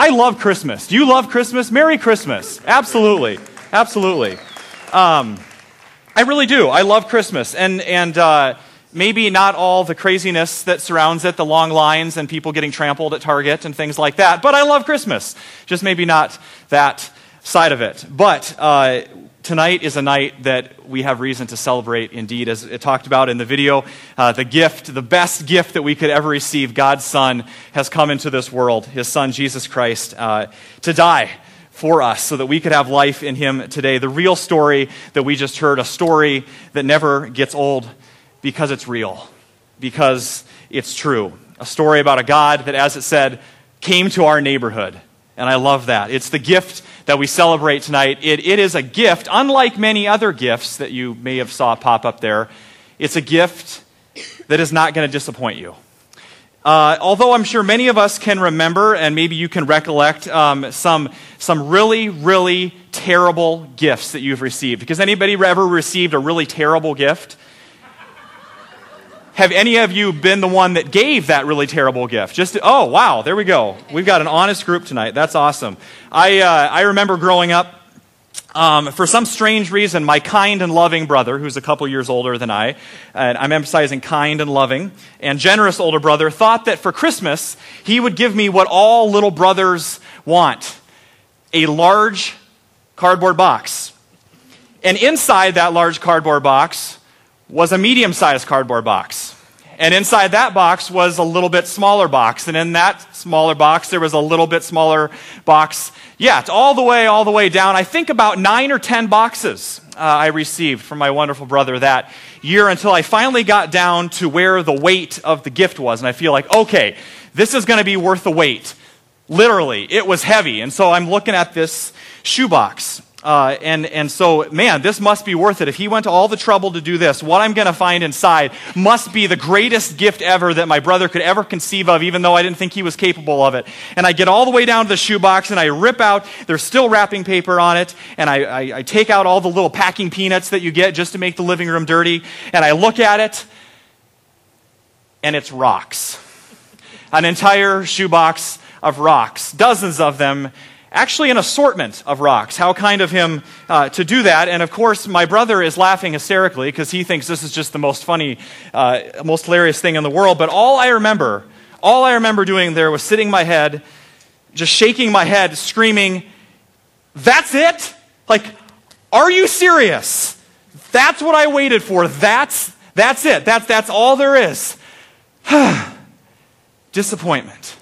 I love Christmas. Do you love Christmas? Merry Christmas. Absolutely. Absolutely. Um, I really do. I love Christmas. And, and uh, maybe not all the craziness that surrounds it, the long lines and people getting trampled at Target and things like that, but I love Christmas. Just maybe not that side of it. But uh, tonight is a night that we have reason to celebrate indeed. As it talked about in the video, uh, the gift, the best gift that we could ever receive, God's Son has come into this world, His Son, Jesus Christ, uh, to die for us so that we could have life in Him today. The real story that we just heard, a story that never gets old because it's real, because it's true. A story about a God that, as it said, came to our neighborhood. And I love that. It's the gift that we celebrate tonight. It, it is a gift, unlike many other gifts that you may have saw pop up there. It's a gift that is not going to disappoint you. Uh, although I'm sure many of us can remember, and maybe you can recollect, um, some, some really, really terrible gifts that you've received. Because anybody ever received a really terrible gift? Have any of you been the one that gave that really terrible gift? Just oh wow, there we go. We've got an honest group tonight. That's awesome. I uh, I remember growing up. Um, for some strange reason, my kind and loving brother, who's a couple years older than I, and I'm emphasizing kind and loving, and generous older brother, thought that for Christmas he would give me what all little brothers want a large cardboard box. And inside that large cardboard box was a medium sized cardboard box. And inside that box was a little bit smaller box. And in that smaller box, there was a little bit smaller box. Yeah, it's all the way, all the way down. I think about nine or ten boxes uh, I received from my wonderful brother that year until I finally got down to where the weight of the gift was. And I feel like, okay, this is going to be worth the weight. Literally, it was heavy. And so I'm looking at this shoebox. Uh, and, and so, man, this must be worth it. If he went to all the trouble to do this, what I'm going to find inside must be the greatest gift ever that my brother could ever conceive of, even though I didn't think he was capable of it. And I get all the way down to the shoebox and I rip out, there's still wrapping paper on it, and I, I, I take out all the little packing peanuts that you get just to make the living room dirty, and I look at it, and it's rocks. An entire shoebox of rocks, dozens of them actually an assortment of rocks. How kind of him uh, to do that. And of course, my brother is laughing hysterically because he thinks this is just the most funny, uh, most hilarious thing in the world. But all I remember, all I remember doing there was sitting my head, just shaking my head, screaming, That's it? Like, are you serious? That's what I waited for. That's, that's it. That's, that's all there is. Disappointment.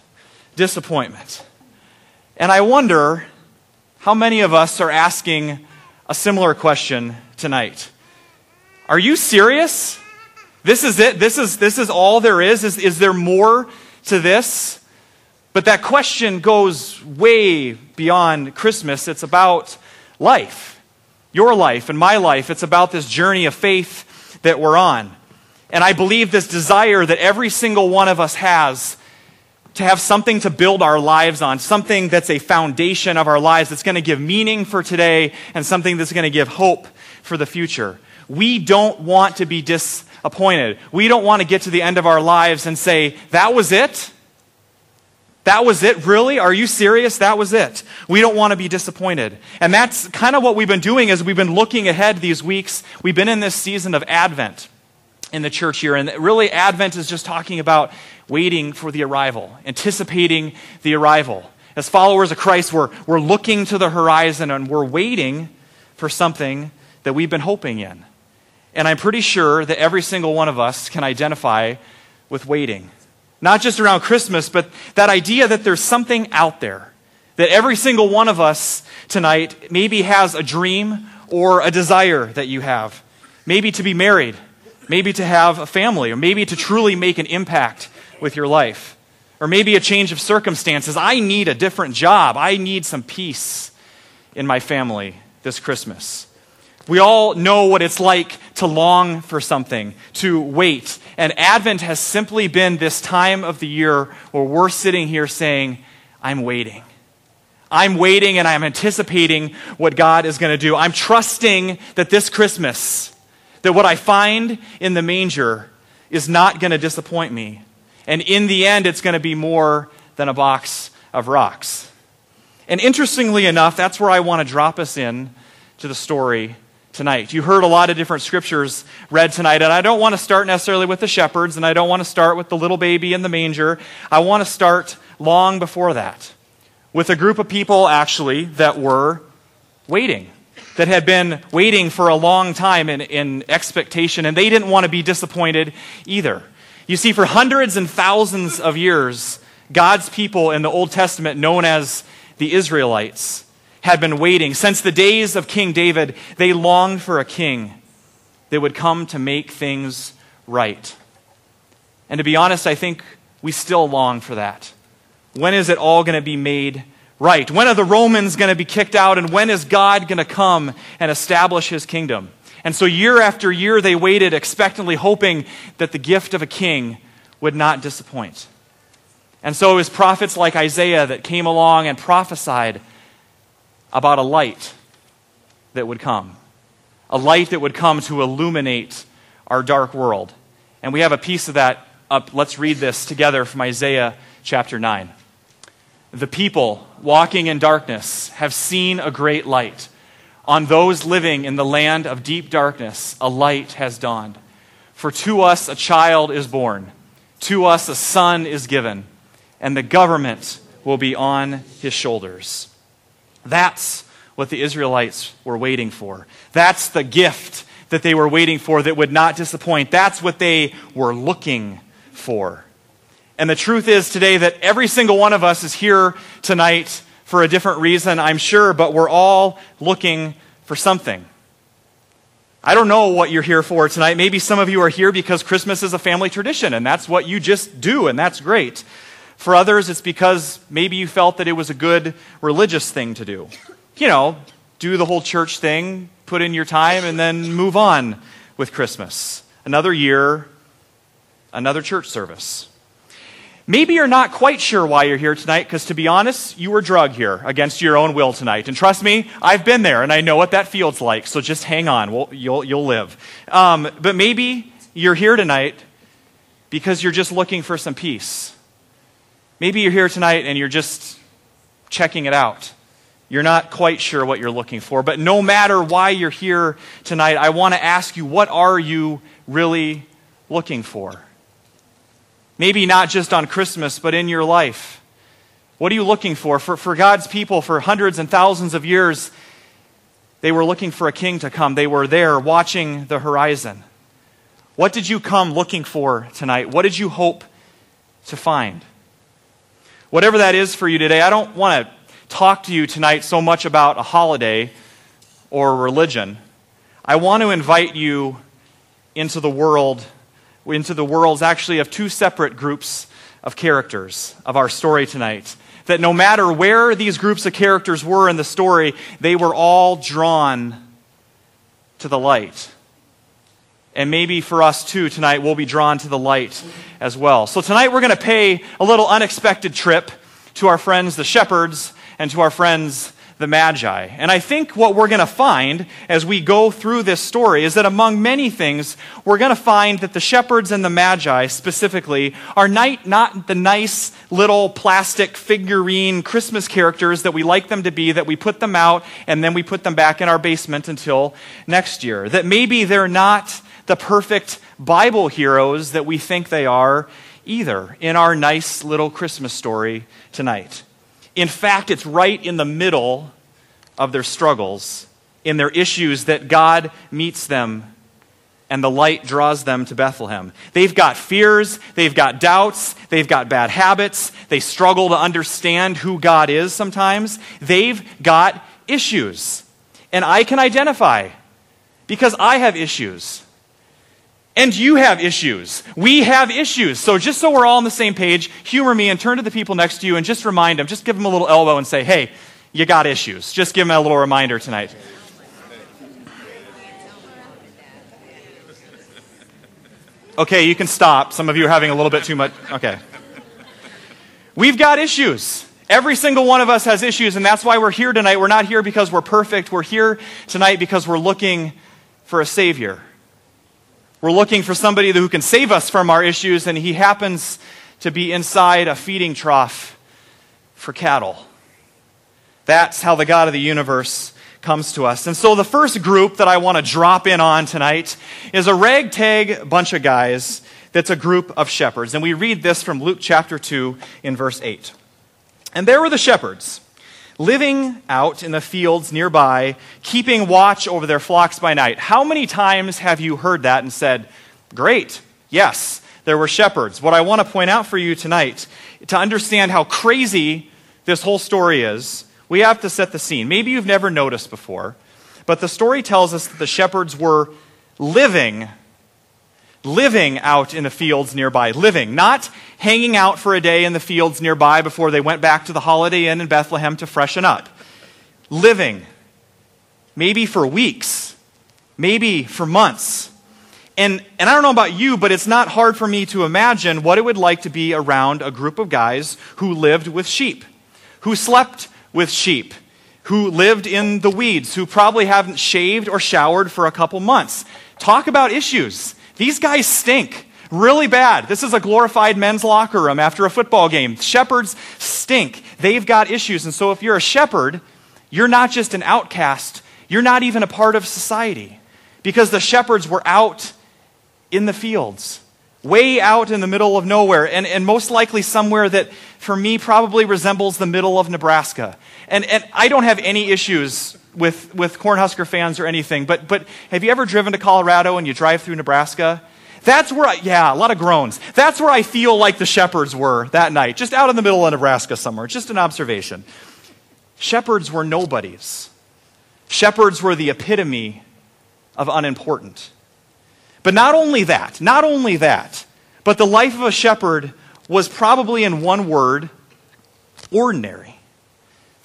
Disappointment. And I wonder how many of us are asking a similar question tonight. Are you serious? This is it? This is, this is all there is? is? Is there more to this? But that question goes way beyond Christmas. It's about life, your life and my life. It's about this journey of faith that we're on. And I believe this desire that every single one of us has to have something to build our lives on, something that's a foundation of our lives that's going to give meaning for today and something that's going to give hope for the future. We don't want to be disappointed. We don't want to get to the end of our lives and say, that was it? That was it? Really? Are you serious? That was it. We don't want to be disappointed. And that's kind of what we've been doing as we've been looking ahead these weeks. We've been in this season of Advent in the church here. And really, Advent is just talking about waiting for the arrival, anticipating the arrival. As followers of Christ, we're, we're looking to the horizon and we're waiting for something that we've been hoping in. And I'm pretty sure that every single one of us can identify with waiting. Not just around Christmas, but that idea that there's something out there. That every single one of us tonight maybe has a dream or a desire that you have. Maybe to be married, maybe to have a family, or maybe to truly make an impact with your life. Or maybe a change of circumstances. I need a different job. I need some peace in my family this Christmas. We all know what it's like to long for something, to wait. And Advent has simply been this time of the year where we're sitting here saying, I'm waiting. I'm waiting and I'm anticipating what God is going to do. I'm trusting that this Christmas, that what I find in the manger is not going to disappoint me. And in the end, it's going to be more than a box of rocks. And interestingly enough, that's where I want to drop us in to the story tonight. You heard a lot of different scriptures read tonight, and I don't want to start necessarily with the shepherds, and I don't want to start with the little baby in the manger. I want to start long before that with a group of people, actually, that were waiting, that had been waiting for a long time in, in expectation, and they didn't want to be disappointed either. You see, for hundreds and thousands of years, God's people in the Old Testament, known as the Israelites, had been waiting. Since the days of King David, they longed for a king that would come to make things right. And to be honest, I think we still long for that. When is it all going to be made right? When are the Romans going to be kicked out? And when is God going to come and establish his kingdom? And so, year after year, they waited expectantly, hoping that the gift of a king would not disappoint. And so, it was prophets like Isaiah that came along and prophesied about a light that would come, a light that would come to illuminate our dark world. And we have a piece of that up. Let's read this together from Isaiah chapter 9. The people walking in darkness have seen a great light. On those living in the land of deep darkness, a light has dawned. For to us a child is born, to us a son is given, and the government will be on his shoulders. That's what the Israelites were waiting for. That's the gift that they were waiting for that would not disappoint. That's what they were looking for. And the truth is today that every single one of us is here tonight for a different reason, I'm sure, but we're all looking for something. I don't know what you're here for tonight. Maybe some of you are here because Christmas is a family tradition and that's what you just do, and that's great. For others, it's because maybe you felt that it was a good religious thing to do. You know, do the whole church thing, put in your time, and then move on with Christmas. Another year, another church service. Maybe you're not quite sure why you're here tonight, because to be honest, you were drugged here against your own will tonight. And trust me, I've been there, and I know what that feels like. So just hang on, we'll, you'll, you'll live. Um, but maybe you're here tonight because you're just looking for some peace. Maybe you're here tonight and you're just checking it out. You're not quite sure what you're looking for. But no matter why you're here tonight, I want to ask you, what are you really looking for? Maybe not just on Christmas, but in your life. What are you looking for? For, for God's people, for hundreds and thousands of years, they were looking for a king to come. They were there watching the horizon. What did you come looking for tonight? What did you hope to find? Whatever that is for you today, I don't want to talk to you tonight so much about a holiday or religion. I want to invite you into the world into the worlds actually of two separate groups of characters of our story tonight. That no matter where these groups of characters were in the story, they were all drawn to the light. And maybe for us too, tonight we'll be drawn to the light as well. So tonight we're going to pay a little unexpected trip to our friends, the shepherds, and to our friends, the Magi. And I think what we're going to find as we go through this story is that among many things, we're going to find that the shepherds and the Magi specifically are not, not the nice little plastic figurine Christmas characters that we like them to be, that we put them out and then we put them back in our basement until next year. That maybe they're not the perfect Bible heroes that we think they are either in our nice little Christmas story tonight. In fact, it's right in the middle of their struggles, in their issues, that God meets them and the light draws them to Bethlehem. They've got fears, they've got doubts, they've got bad habits, they struggle to understand who God is sometimes. They've got issues. And I can identify because I have issues. And you have issues. We have issues. So just so we're all on the same page, humor me and turn to the people next to you and just remind them, just give them a little elbow and say, hey, you got issues. Just give them a little reminder tonight. Okay, you can stop. Some of you are having a little bit too much. Okay. We've got issues. Every single one of us has issues, and that's why we're here tonight. We're not here because we're perfect. We're here tonight because we're looking for a Savior. We're looking for somebody who can save us from our issues, and he happens to be inside a feeding trough for cattle. That's how the God of the universe comes to us. And so the first group that I want to drop in on tonight is a ragtag bunch of guys that's a group of shepherds. And we read this from Luke chapter 2 in verse 8. And there were the shepherds living out in the fields nearby, keeping watch over their flocks by night. How many times have you heard that and said, Great, yes, there were shepherds? What I want to point out for you tonight, to understand how crazy this whole story is, we have to set the scene. Maybe you've never noticed before, but the story tells us that the shepherds were living living out in the fields nearby. Living, not hanging out for a day in the fields nearby before they went back to the Holiday Inn in Bethlehem to freshen up. Living, maybe for weeks, maybe for months. And, and I don't know about you, but it's not hard for me to imagine what it would like to be around a group of guys who lived with sheep, who slept with sheep, who lived in the weeds, who probably haven't shaved or showered for a couple months. Talk about issues. These guys stink really bad. This is a glorified men's locker room after a football game. Shepherds stink. They've got issues. And so if you're a shepherd, you're not just an outcast, you're not even a part of society. Because the shepherds were out in the fields, way out in the middle of nowhere, and, and most likely somewhere that, for me, probably resembles the middle of Nebraska. And, and I don't have any issues with, with Cornhusker fans or anything, but, but have you ever driven to Colorado and you drive through Nebraska? That's where I, yeah, a lot of groans. That's where I feel like the shepherds were that night, just out in the middle of Nebraska somewhere. Just an observation. Shepherds were nobodies. Shepherds were the epitome of unimportant. But not only that, not only that, but the life of a shepherd was probably in one word ordinary.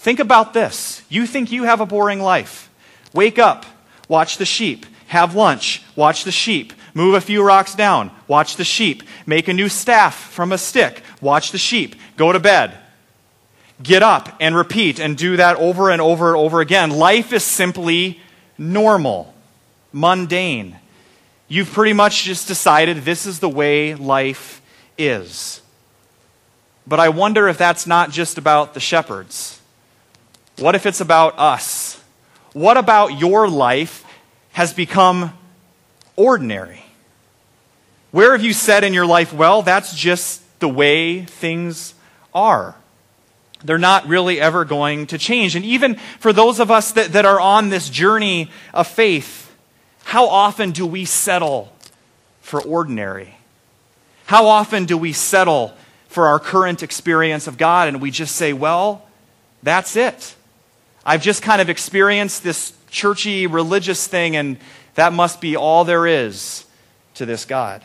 Think about this. You think you have a boring life. Wake up, watch the sheep, have lunch, watch the sheep, move a few rocks down, watch the sheep, make a new staff from a stick, watch the sheep, go to bed. Get up and repeat and do that over and over and over again. Life is simply normal, mundane. You've pretty much just decided this is the way life is. But I wonder if that's not just about the shepherds. What if it's about us? What about your life has become ordinary? Where have you said in your life, well, that's just the way things are? They're not really ever going to change. And even for those of us that, that are on this journey of faith, how often do we settle for ordinary? How often do we settle for our current experience of God and we just say, well, that's it? I've just kind of experienced this churchy religious thing, and that must be all there is to this God.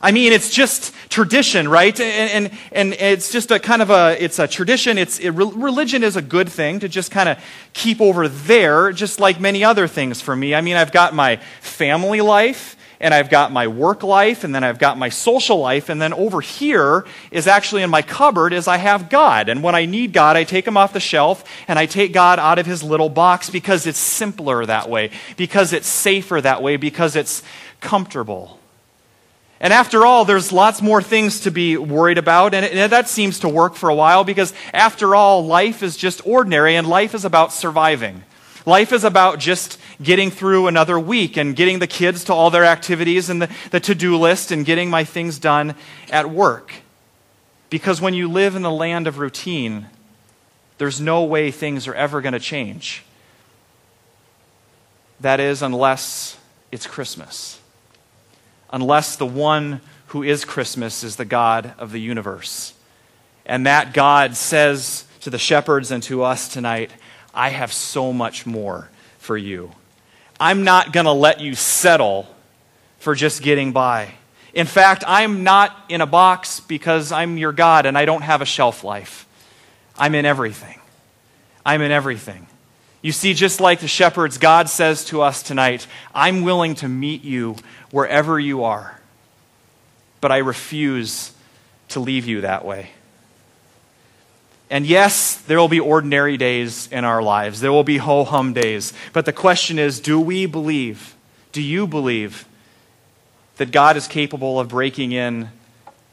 I mean, it's just tradition, right? And, and, and it's just a kind of a, it's a tradition. It's, it, religion is a good thing to just kind of keep over there, just like many other things for me. I mean, I've got my family life, and I've got my work life, and then I've got my social life, and then over here is actually in my cupboard is I have God. And when I need God, I take him off the shelf and I take God out of his little box because it's simpler that way, because it's safer that way, because it's comfortable. And after all, there's lots more things to be worried about, and, and that seems to work for a while because, after all, life is just ordinary, and life is about surviving. Life is about just getting through another week and getting the kids to all their activities and the, the to do list and getting my things done at work. Because when you live in the land of routine, there's no way things are ever going to change. That is, unless it's Christmas. Unless the one who is Christmas is the God of the universe. And that God says to the shepherds and to us tonight, I have so much more for you. I'm not going to let you settle for just getting by. In fact, I'm not in a box because I'm your God and I don't have a shelf life. I'm in everything. I'm in everything. You see, just like the shepherds, God says to us tonight, I'm willing to meet you wherever you are, but I refuse to leave you that way. And yes, there will be ordinary days in our lives. There will be ho hum days. But the question is do we believe, do you believe that God is capable of breaking in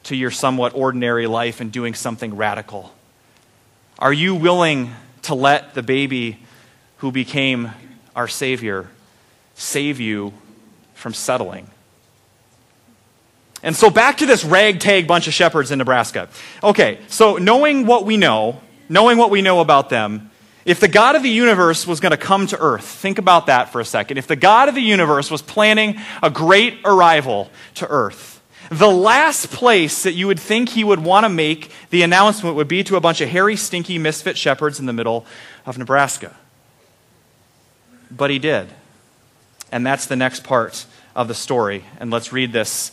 to your somewhat ordinary life and doing something radical? Are you willing to let the baby who became our Savior save you from settling. And so back to this ragtag bunch of shepherds in Nebraska. Okay, so knowing what we know, knowing what we know about them, if the God of the universe was going to come to earth, think about that for a second. If the God of the universe was planning a great arrival to earth, the last place that you would think he would want to make the announcement would be to a bunch of hairy, stinky, misfit shepherds in the middle of Nebraska. But he did. And that's the next part of the story. And let's read this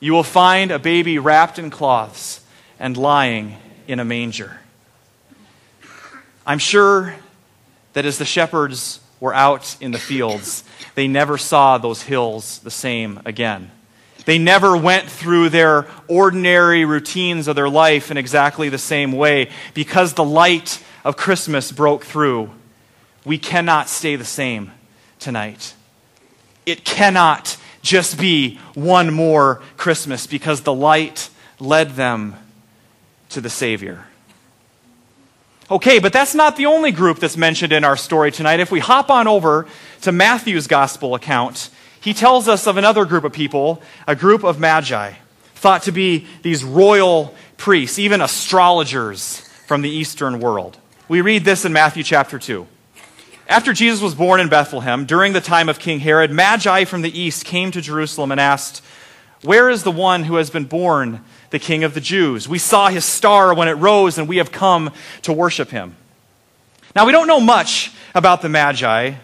You will find a baby wrapped in cloths and lying in a manger. I'm sure that as the shepherds were out in the fields, they never saw those hills the same again. They never went through their ordinary routines of their life in exactly the same way because the light of Christmas broke through. We cannot stay the same tonight. It cannot just be one more Christmas because the light led them to the Savior. Okay, but that's not the only group that's mentioned in our story tonight. If we hop on over to Matthew's gospel account, he tells us of another group of people, a group of magi, thought to be these royal priests, even astrologers from the Eastern world. We read this in Matthew chapter 2. After Jesus was born in Bethlehem, during the time of King Herod, Magi from the east came to Jerusalem and asked, Where is the one who has been born, the King of the Jews? We saw his star when it rose, and we have come to worship him. Now, we don't know much about the Magi,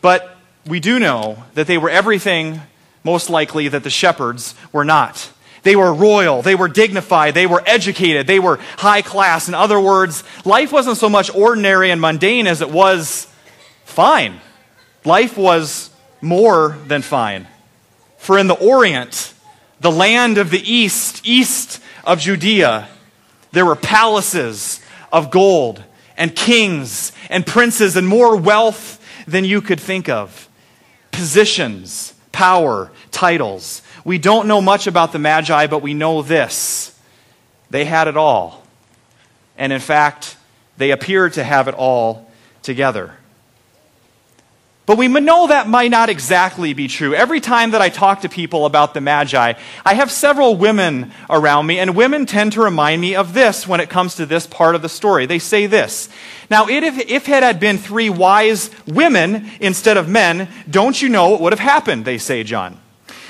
but we do know that they were everything, most likely, that the shepherds were not. They were royal. They were dignified. They were educated. They were high class. In other words, life wasn't so much ordinary and mundane as it was fine. Life was more than fine. For in the Orient, the land of the East, east of Judea, there were palaces of gold and kings and princes and more wealth than you could think of. Positions, power, titles. We don't know much about the Magi, but we know this they had it all. And in fact, they appeared to have it all together. But we know that might not exactly be true. Every time that I talk to people about the Magi, I have several women around me, and women tend to remind me of this when it comes to this part of the story. They say this Now, if, if it had been three wise women instead of men, don't you know what would have happened? They say, John.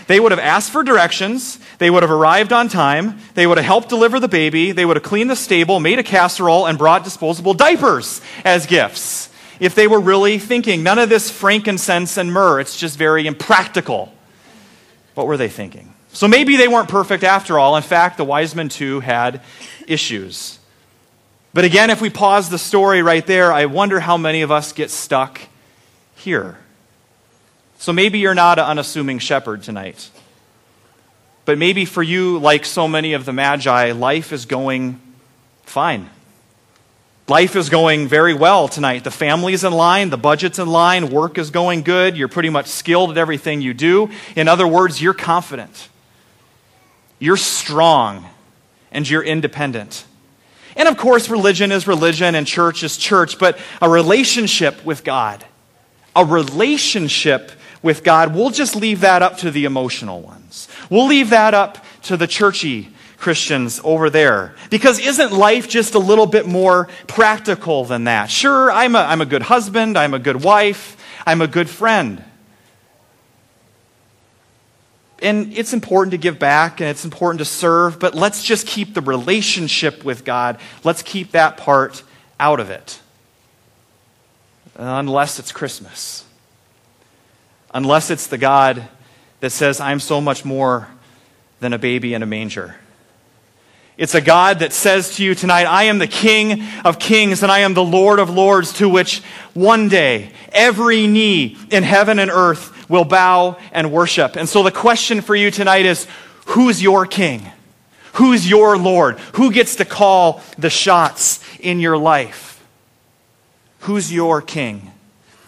They would have asked for directions. They would have arrived on time. They would have helped deliver the baby. They would have cleaned the stable, made a casserole, and brought disposable diapers as gifts. If they were really thinking, none of this frankincense and myrrh, it's just very impractical. What were they thinking? So maybe they weren't perfect after all. In fact, the wise men too had issues. But again, if we pause the story right there, I wonder how many of us get stuck here. So maybe you're not an unassuming shepherd tonight. But maybe for you, like so many of the Magi, life is going fine. Life is going very well tonight. The family's in line, the budget's in line, work is going good, you're pretty much skilled at everything you do. In other words, you're confident, you're strong, and you're independent. And of course, religion is religion and church is church, but a relationship with God, a relationship with God, we'll just leave that up to the emotional ones. We'll leave that up to the churchy Christians over there. Because isn't life just a little bit more practical than that? Sure, I'm a, I'm a good husband, I'm a good wife, I'm a good friend. And it's important to give back and it's important to serve, but let's just keep the relationship with God, let's keep that part out of it. Unless it's Christmas unless it's the God that says, I'm so much more than a baby in a manger. It's a God that says to you tonight, I am the King of kings and I am the Lord of lords, to which one day every knee in heaven and earth will bow and worship. And so the question for you tonight is who's your King? Who's your Lord? Who gets to call the shots in your life? Who's your King?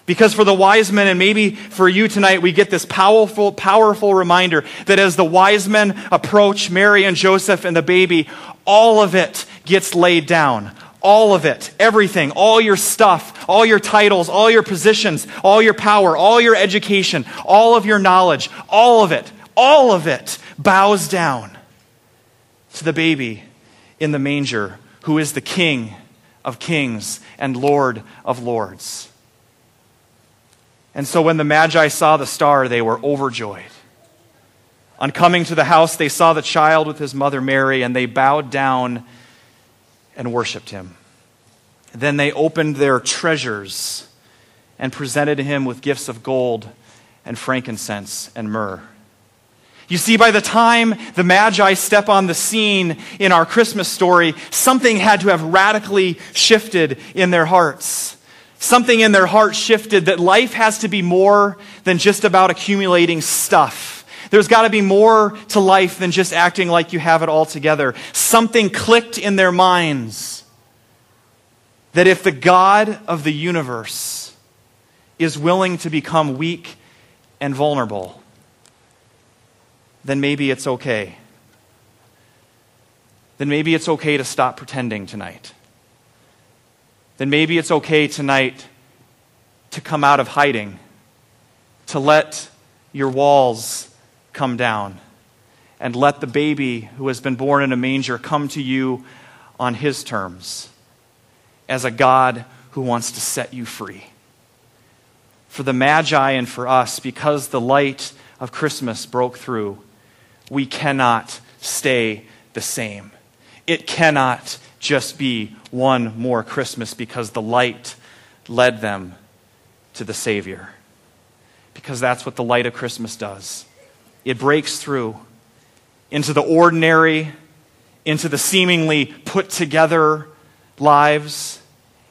Because for the wise men, and maybe for you tonight, we get this powerful, powerful reminder that as the wise men approach Mary and Joseph and the baby, all of it gets laid down. All of it, everything, all your stuff, all your titles, all your positions, all your power, all your education, all of your knowledge, all of it, all of it bows down to the baby in the manger who is the King of kings and Lord of lords. And so when the Magi saw the star, they were overjoyed. On coming to the house, they saw the child with his mother Mary, and they bowed down and worshiped him. Then they opened their treasures and presented him with gifts of gold and frankincense and myrrh. You see, by the time the Magi step on the scene in our Christmas story, something had to have radically shifted in their hearts something in their heart shifted that life has to be more than just about accumulating stuff. There's got to be more to life than just acting like you have it all together. Something clicked in their minds that if the God of the universe is willing to become weak and vulnerable, then maybe it's okay. Then maybe it's okay to stop pretending tonight then maybe it's okay tonight to come out of hiding, to let your walls come down, and let the baby who has been born in a manger come to you on his terms as a God who wants to set you free. For the Magi and for us, because the light of Christmas broke through, we cannot stay the same. It cannot just be one more Christmas because the light led them to the Savior. Because that's what the light of Christmas does. It breaks through into the ordinary, into the seemingly put together lives,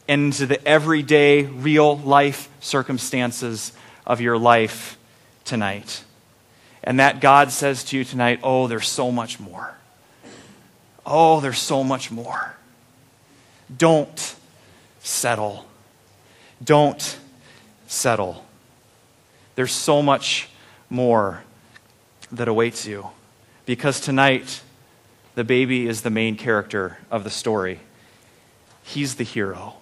and into the everyday, real life circumstances of your life tonight. And that God says to you tonight, oh, there's so much more. Oh, there's so much more. Don't settle. Don't settle. There's so much more that awaits you. Because tonight, the baby is the main character of the story. He's the hero.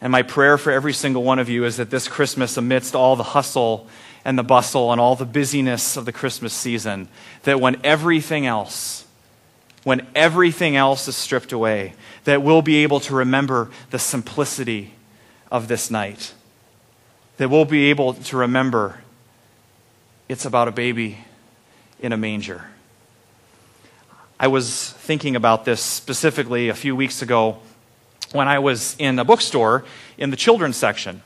And my prayer for every single one of you is that this Christmas, amidst all the hustle and the bustle and all the busyness of the Christmas season, that when everything else when everything else is stripped away, that we'll be able to remember the simplicity of this night. That we'll be able to remember it's about a baby in a manger. I was thinking about this specifically a few weeks ago when I was in a bookstore in the children's section.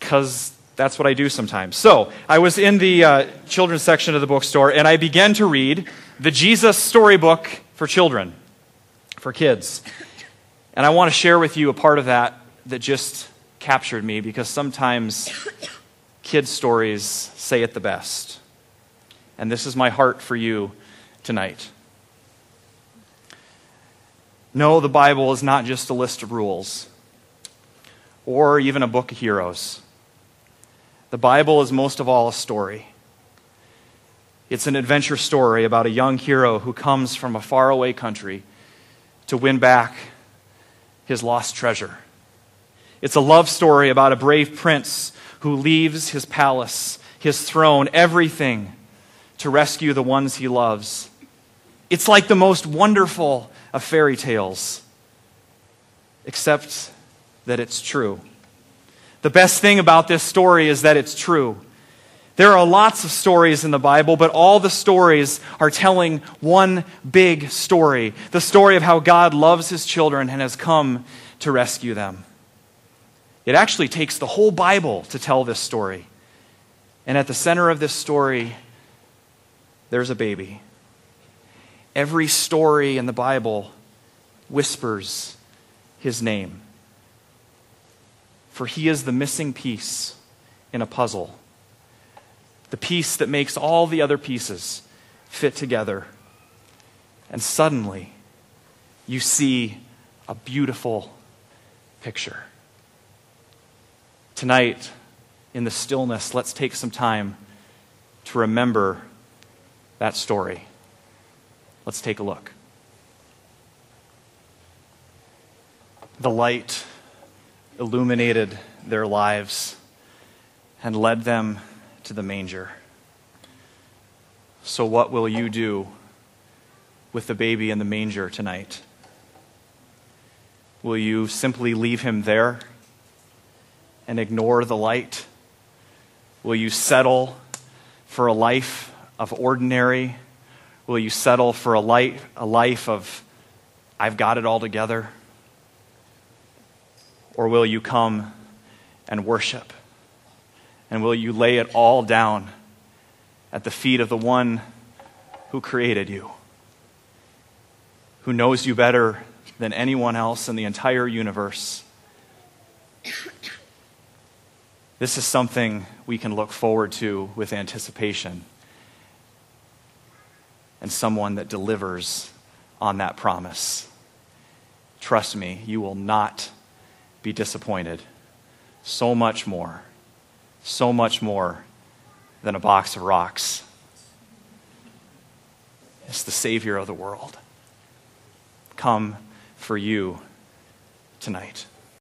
Because that's what I do sometimes. So, I was in the uh, children's section of the bookstore and I began to read the Jesus storybook for children, for kids. And I want to share with you a part of that that just captured me because sometimes kids' stories say it the best. And this is my heart for you tonight. No, the Bible is not just a list of rules or even a book of heroes. The Bible is most of all a story. It's an adventure story about a young hero who comes from a faraway country to win back his lost treasure. It's a love story about a brave prince who leaves his palace, his throne, everything to rescue the ones he loves. It's like the most wonderful of fairy tales, except that it's true. The best thing about this story is that it's true. There are lots of stories in the Bible, but all the stories are telling one big story the story of how God loves his children and has come to rescue them. It actually takes the whole Bible to tell this story. And at the center of this story, there's a baby. Every story in the Bible whispers his name. For he is the missing piece in a puzzle, the piece that makes all the other pieces fit together. And suddenly, you see a beautiful picture. Tonight, in the stillness, let's take some time to remember that story. Let's take a look. The light illuminated their lives and led them to the manger. So, what will you do with the baby in the manger tonight? Will you simply leave him there and ignore the light? Will you settle for a life of ordinary? Will you settle for a, light, a life of, I've got it all together? Or will you come and worship? And will you lay it all down at the feet of the one who created you, who knows you better than anyone else in the entire universe? This is something we can look forward to with anticipation and someone that delivers on that promise. Trust me, you will not be disappointed. So much more, so much more than a box of rocks. It's the Savior of the world. Come for you tonight.